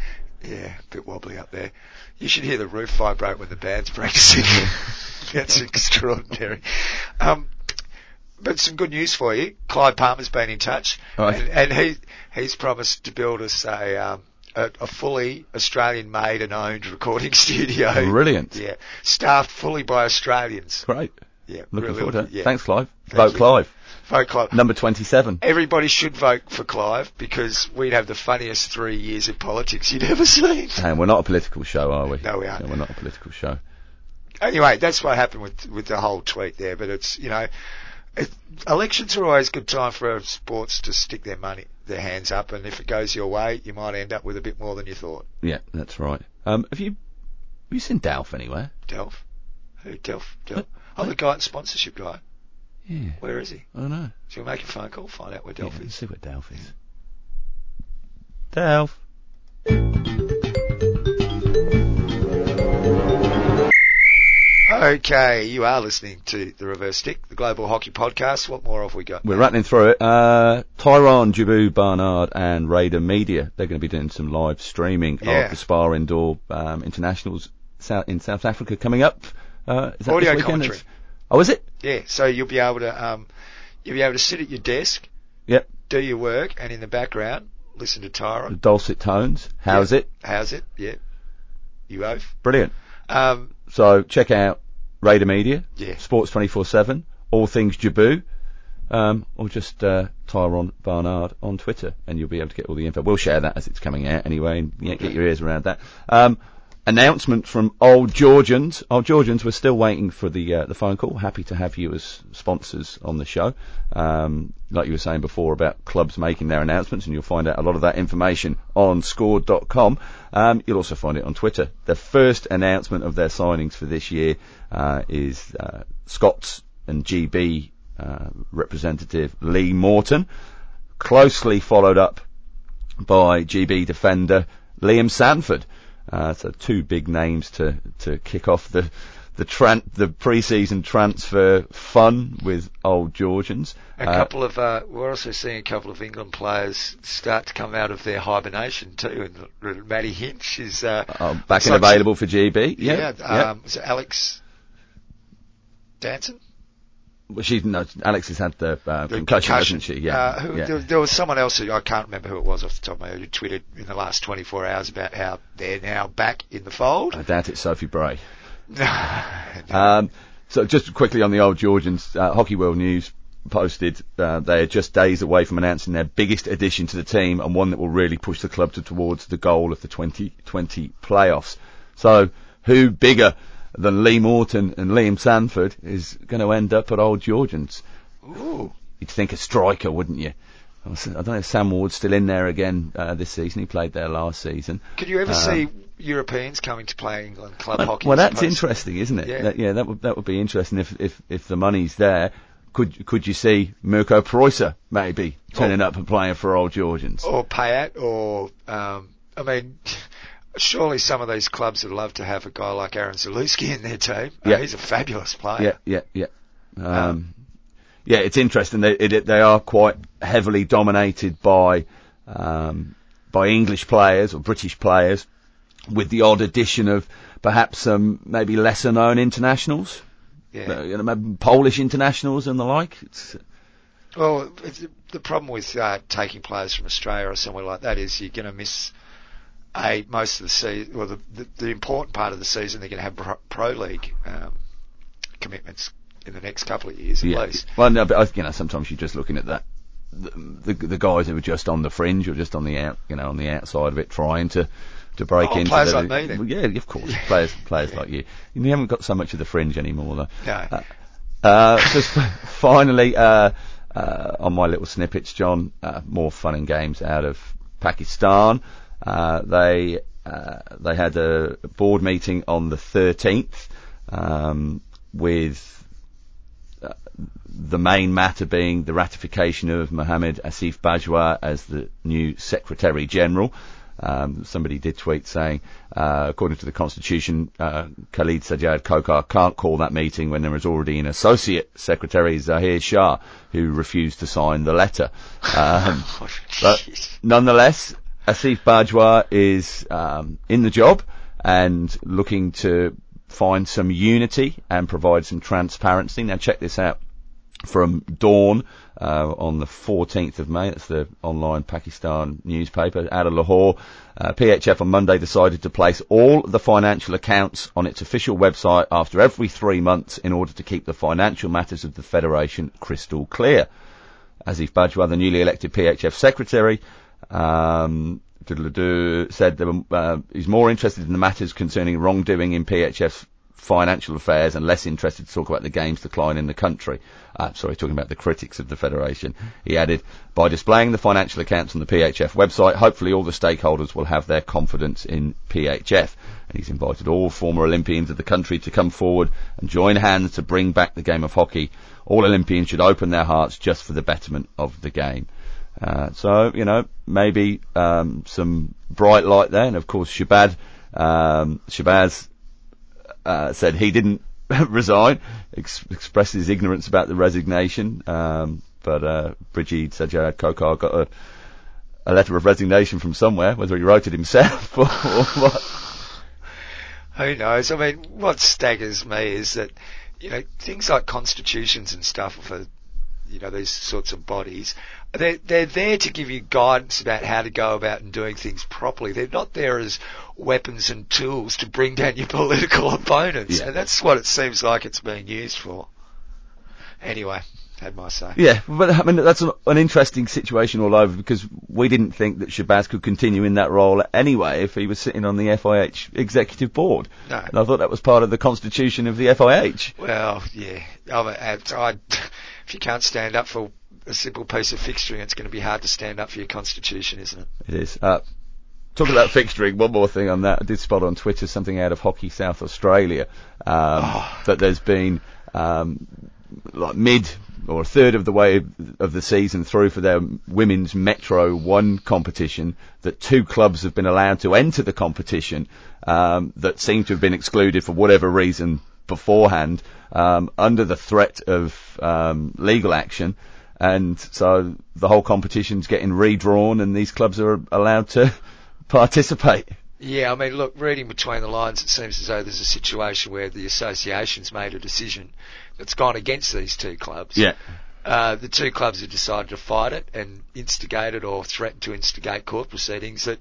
yeah, a bit wobbly up there. You should hear the roof vibrate when the band's practicing. That's extraordinary. Um, but some good news for you. Clive Palmer's been in touch, Right. and, and he he's promised to build us a um, a, a fully Australian-made and owned recording studio. Brilliant. Yeah, staffed fully by Australians. Great. Yeah, Looking really, forward to it. yeah. Thanks, Clive. Thank Vote you. Clive. Vote Clive. Number 27. Everybody should vote for Clive because we'd have the funniest three years of politics you'd ever seen. And we're not a political show, are we? No, we aren't. we're not a political show. Anyway, that's what happened with with the whole tweet there. But it's you know, it, elections are always a good time for sports to stick their money, their hands up, and if it goes your way, you might end up with a bit more than you thought. Yeah, that's right. Um, have you have you seen Dalf anywhere? Delph, who Delph? Delph. Oh, the guy, sponsorship guy. Yeah, Where is he? I don't know. Shall we make a phone call? Find out where Delph yeah, let's is. see what Dalf is. Dalf. Okay, you are listening to the Reverse Stick, the Global Hockey Podcast. What more have we got? We're rattling through it. Uh, Tyrone, Jabu, Barnard, and Raider Media. They're going to be doing some live streaming Yeah. of the Spa Indoor um, Internationals in South Africa coming up. Uh, is that Audio this weekend? commentary. It's- Oh, is it? Yeah, so you'll be able to um, you'll be able to sit at your desk, Yep. do your work, and in the background listen to Tyron. Dulcet tones. How's it? How's it? Yeah. You oath. Brilliant. Um, So check out Raider Media, Yeah. Sports 24/7, all things Jabu, um, or just uh, Tyrone Barnard on Twitter, and you'll be able to get all the info. We'll share that as it's coming out anyway, and yeah, get your ears around that. Um, announcement from Old Georgians. Old Georgians, we're still waiting for the uh, the phone call. Happy to have you as sponsors on the show. Um, like you were saying before about clubs making their announcements, and you'll find out a lot of that information on score.com. Um, you'll also find it on Twitter. The first announcement of their signings for this year uh, is uh, Scots and GB uh, representative Lee Morton, closely followed up by GB defender Liam Sanford. Uh, so two big names to, to kick off the the tran- the pre-season transfer fun with old Georgians. a Uh, couple of uh, we're also seeing a couple of England players start to come out of their hibernation too. And Maddie Hinch is uh, uh, back and available for GB. Yeah, Yeah, um, is it Alex Danson? Well, she's no, Alex has had the, uh, The concussion, hasn't she? Yeah. Uh, who, yeah. there, there was someone else who I can't remember who it was off the top of my head who tweeted in the last 24 hours about how they're now back in the fold. I doubt it's Sophie Bray. Um, so just quickly on the old Georgians, uh, Hockey World News posted uh, they are just days away from announcing their biggest addition to the team and one that will really push the club to, towards the goal of the 2020 playoffs. So who bigger than Lee Morton and Liam Sanford is going to end up at old Georgians? Ooh. You'd think a striker, wouldn't you? I don't know if Sam Ward's still in there again uh, this season. He played there last season. Could you ever Um, see Europeans coming to play England club Well, hockey? well, that's interesting, isn't it? Yeah. That, yeah, that would that would be interesting if if if the money's there. Could could you see Mirco Pruijser maybe turning up and playing for Old Georgians? Or Payat, or um, I mean, surely some of these clubs would love to have a guy like Aran Zalewski in their team. Uh, Yeah. he's a fabulous player. Yeah, yeah, yeah. Um, yeah, it's interesting. They, it, they are quite heavily dominated by um, by English players or British players, with the odd addition of perhaps some maybe lesser known internationals, Yeah. uh, you know, maybe Polish internationals and the like. It's, Well, it's, the problem with uh, taking players from Australia or somewhere like that is you're going to miss a most of the season. Well, the, the the important part of the season they're going to have pro, pro league um, commitments in the next couple of years at yeah. least. Well, no, but uh, you know, sometimes you're just looking at that. The, the the guys who are just on the fringe or just on the out, you know, on the outside of it, trying to to break Oh, into players the, like me. Well, yeah, of course, players players like you. You haven't got so much of the fringe anymore, though. No. Uh, just finally, uh, uh, on my little snippets, John, uh, more fun and games out of Pakistan. Uh, they uh, they had a board meeting on the 13th um, with uh, the main matter being the ratification of Mohammed Asif Bajwa as the new Secretary General. Um, somebody did tweet saying, uh, according to the Constitution, uh, Khalid Sajjad Khokhar can't call that meeting when there is already an Associate Secretary, Zahir Shah, who refused to sign the letter. Um, but nonetheless, Asif Bajwa is um, in the job and looking to find some unity and provide some transparency. Now check this out from Dawn uh, on the 14th of May. That's the online Pakistan newspaper out of Lahore. Uh, PHF on Monday decided to place all the financial accounts on its official website after every three months in order to keep the financial matters of the federation crystal clear. Asif Bajwa, the newly elected PHF secretary, um, said that, uh, he's more interested in the matters concerning wrongdoing in PHF's financial affairs and less interested to talk about the game's decline in the country. Uh, sorry, talking about the critics of the federation. He added, by displaying the financial accounts on the PHF website, hopefully all the stakeholders will have their confidence in PHF. And he's invited all former Olympians of the country to come forward and join hands to bring back the game of hockey. All Olympians should open their hearts just for the betterment of the game. Uh, so, you know, maybe um, some bright light there. And of course, Shabad, um, Shahbaz uh, said he didn't resign, ex- expressed his ignorance about the resignation. Um, but uh, Brigitte Sajjad Khokhar got a, a letter of resignation from somewhere, whether he wrote it himself or, or what. Who knows? I mean, what staggers me is that, you know, things like constitutions and stuff for, you know, these sorts of bodies, they're, they're there to give you guidance about how to go about and doing things properly. They're not there as weapons and tools to bring down your political opponents. Yeah. And that's what it seems like it's being used for. Anyway, had my say. Yeah, but I mean that's an, an interesting situation all over because we didn't think that Shahbaz could continue in that role anyway if he was sitting on the FIH executive board. No. And I thought that was part of the constitution of the FIH. Well, yeah. I, I, if you can't stand up for a simple piece of fixturing, it's going to be hard to stand up for your constitution, isn't it? It is. Uh, talking about fixturing, one more thing on that. I did spot on Twitter something out of Hockey South Australia um, Oh. that there's been um, like mid or a third of the way of the season through for their women's Metro One competition that two clubs have been allowed to enter the competition um, that seem to have been excluded for whatever reason beforehand um, under the threat of um, legal action. And so the whole competition's getting redrawn and these clubs are allowed to participate. Yeah, I mean, look, reading between the lines, it seems as though there's a situation where the association's made a decision that's gone against these two clubs. Uh, the two clubs have decided to fight it and instigated or threatened to instigate court proceedings that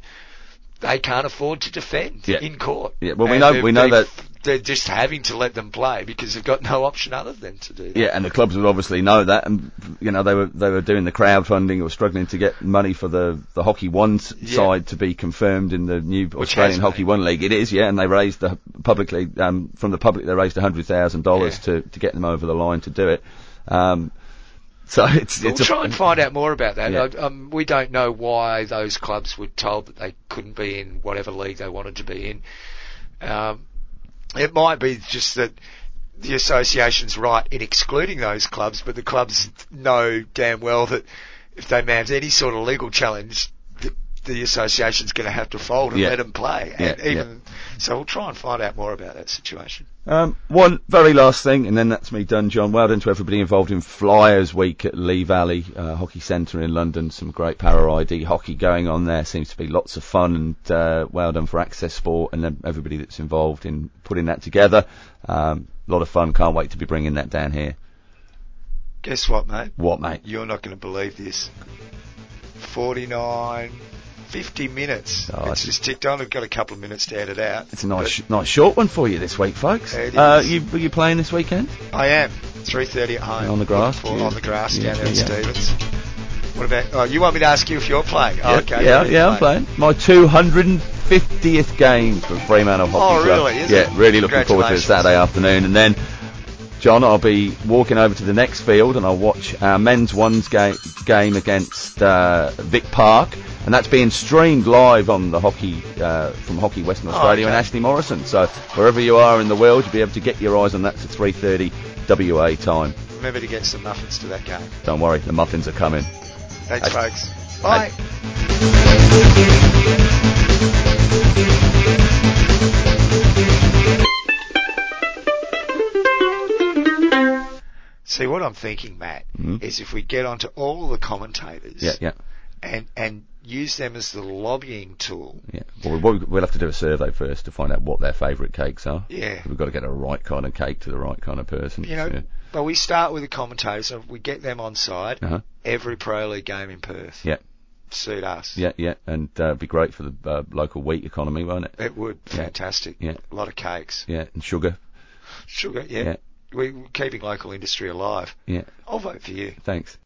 they can't afford to defend Yeah. in court. Yeah, well, we And know- we know that- they're just having to let them play because they've got no option other than to do that. Yeah, and the clubs would obviously know that, and you know they were they were doing the crowdfunding or struggling to get money for the the Hockey One Yeah. side to be confirmed in the new Which Australian Hockey. One league. It is, yeah, and they raised the publicly um, from the public they raised hundred thousand dollars to to get them over the line to do it. Um, so it's We'll it's a, try and find out more about that. Yeah. Um, we don't know why those clubs were told that they couldn't be in whatever league they wanted to be in. Um, it might be just that the association's right in excluding those clubs, but the clubs know damn well that if they mount any sort of legal challenge, the, the association's going to have to fold and Yeah. let them play. Yeah, And even so, we'll try and find out more about that situation. Um, one very last thing, and then that's me done, John. Well done to everybody involved in Flyerz Week at Lee Valley uh, Hockey Centre in London. Some great para ID hockey going on there. Seems to be lots of fun, and uh, well done for Access Sport and everybody that's involved in putting that together. Um, a lot of fun. Can't wait to be bringing that down here. Guess what, mate? What, mate? You're not going to believe this. 49, 50 minutes. Oh, it's just ticked on. I've got a couple of minutes to edit out. It's a nice, sh- nice short one for you this week, folks. Uh, you, are you playing this weekend? I am. 3.30 at home. On the grass? For- Yeah. On the grass Yeah, down there at. Stevens. What about, oh, you want me to ask you if you're playing? Oh, yeah, okay. yeah, yeah, I'm playing. My 250th game for Fremantle Hockey Club. Oh, Club. really? Is yeah, it? really looking forward to it Saturday afternoon. And then, John, I'll be walking over to the next field and I'll watch our men's ones ga- game against uh, Vic Park. And that's being streamed live on the hockey uh, from Hockey Western Australia and Oh, okay. Ashley Morrison. So wherever you are in the world, you'll be able to get your eyes on that to 3:30 WA time. Remember to get some muffins to that game. Don't worry, the muffins are coming. Thanks, I- folks. Bye. See, what I'm thinking, Matt, Mhm. is if we get onto all the commentators Yeah, yeah, and, and use them as the lobbying tool, yeah. Well, we'll, have to do a survey first to find out what their favourite cakes are. yeah. We've got to get the right kind of cake to the right kind of person. You know, Yeah. but we start with the commentators, and we get them on side Uh-huh. every Pro League game in Perth. Yeah. Suit us. Yeah, yeah, and uh, be great for the uh, local wheat economy, won't it? It would. Fantastic. Yeah. A lot of cakes. Yeah, and sugar. Sugar, yeah. Yeah. We, we're keeping local industry alive. Yeah, I'll vote for you. thanks.